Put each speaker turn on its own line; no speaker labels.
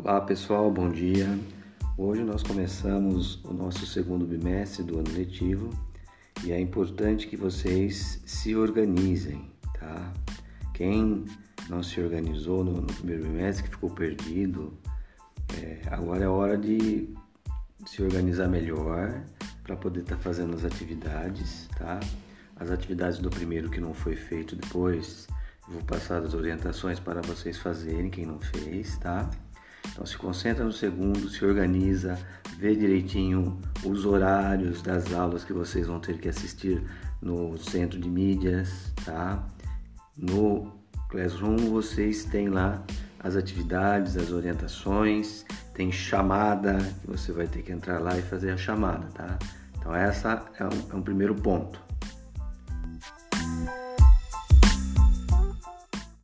Olá pessoal, bom dia. Hoje nós começamos o nosso segundo bimestre do ano letivo e é importante que vocês se organizem, tá? Quem não se organizou no, no primeiro bimestre, que ficou perdido, é, agora é hora de se organizar melhor para poder estar tá fazendo as atividades, tá? As atividades do primeiro que não foi feito depois, vou passar as orientações para vocês fazerem, quem não fez, tá? Então se concentra no segundo, se organiza, vê direitinho os horários das aulas que vocês vão ter que assistir no centro de mídias, tá? No Classroom vocês têm lá as atividades, as orientações, tem chamada que você vai ter que entrar lá e fazer a chamada, tá? Então essa é um, é um primeiro ponto.